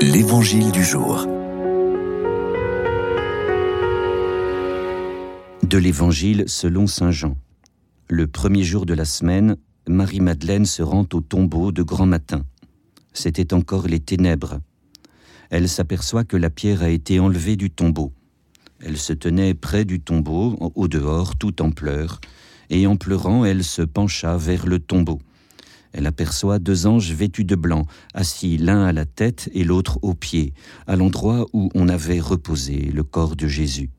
L'Évangile du jour. De l'Évangile selon Saint Jean. Le premier jour de la semaine, Marie-Madeleine se rend au tombeau de grand matin. C'était encore les ténèbres. Elle s'aperçoit que la pierre a été enlevée du tombeau. Elle se tenait près du tombeau, au dehors, tout en pleurs, et en pleurant, elle se pencha vers le tombeau. Elle aperçoit deux anges vêtus de blanc, assis l'un à la tête et l'autre aux pieds, à l'endroit où on avait reposé le corps de Jésus.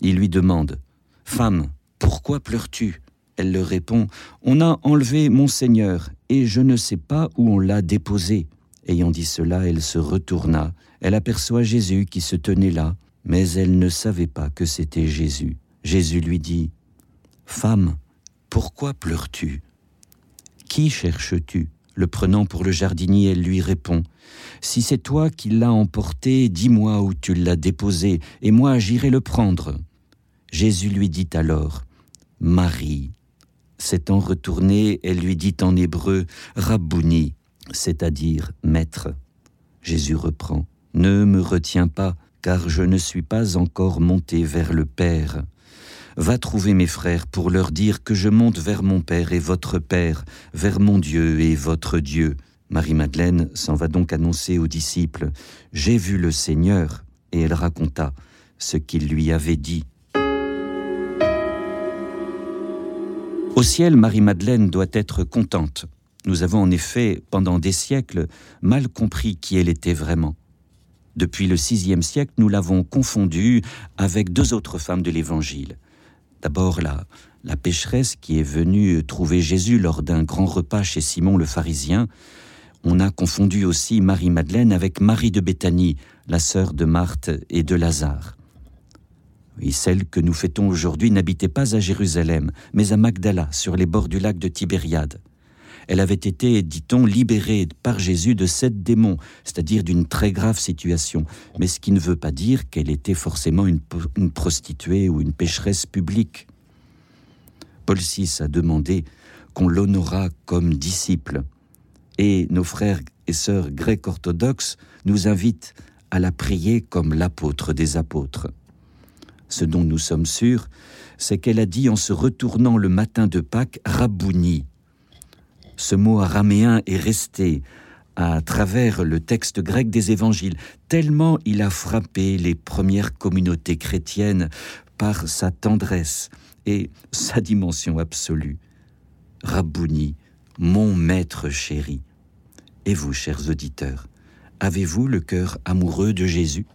Il lui demande Femme, pourquoi pleures-tu? Elle leur répond On a enlevé mon Seigneur, et je ne sais pas où on l'a déposé. Ayant dit cela, elle se retourna. Elle aperçoit Jésus qui se tenait là, mais elle ne savait pas que c'était Jésus. Jésus lui dit Femme, pourquoi pleures-tu? Qui cherches-tu? Le prenant pour le jardinier, elle lui répond Si c'est toi qui l'as emporté, dis-moi où tu l'as déposé, et moi j'irai le prendre. Jésus lui dit alors Marie. S'étant retournée, elle lui dit en hébreu Rabouni, c'est-à-dire maître. Jésus reprend Ne me retiens pas, car je ne suis pas encore monté vers le Père. Va trouver mes frères pour leur dire que je monte vers mon Père et votre Père, vers mon Dieu et votre Dieu. Marie-Madeleine s'en va donc annoncer aux disciples J'ai vu le Seigneur, et elle raconta ce qu'il lui avait dit. Au ciel, Marie-Madeleine doit être contente. Nous avons en effet, pendant des siècles, mal compris qui elle était vraiment. Depuis le VIe siècle, nous l'avons confondue avec deux autres femmes de l'Évangile. D'abord la, pécheresse qui est venue trouver Jésus lors d'un grand repas chez Simon le pharisien. On a confondu aussi Marie-Madeleine avec Marie de Béthanie, la sœur de Marthe et de Lazare. Oui, celle que nous fêtons aujourd'hui n'habitait pas à Jérusalem, mais à Magdala, sur les bords du lac de Tibériade. Elle avait été, dit-on, libérée par Jésus de sept démons, c'est-à-dire d'une très grave situation, mais ce qui ne veut pas dire qu'elle était forcément une, prostituée ou une pécheresse publique. Paul VI a demandé qu'on l'honorât comme disciple, et nos frères et sœurs grecs orthodoxes nous invitent à la prier comme l'apôtre des apôtres. Ce dont nous sommes sûrs, c'est qu'elle a dit en se retournant le matin de Pâques Rabouni, ce mot araméen est resté à travers le texte grec des évangiles, tellement il a frappé les premières communautés chrétiennes par sa tendresse et sa dimension absolue. Rabouni, mon maître chéri. Et vous, chers auditeurs, avez-vous le cœur amoureux de Jésus?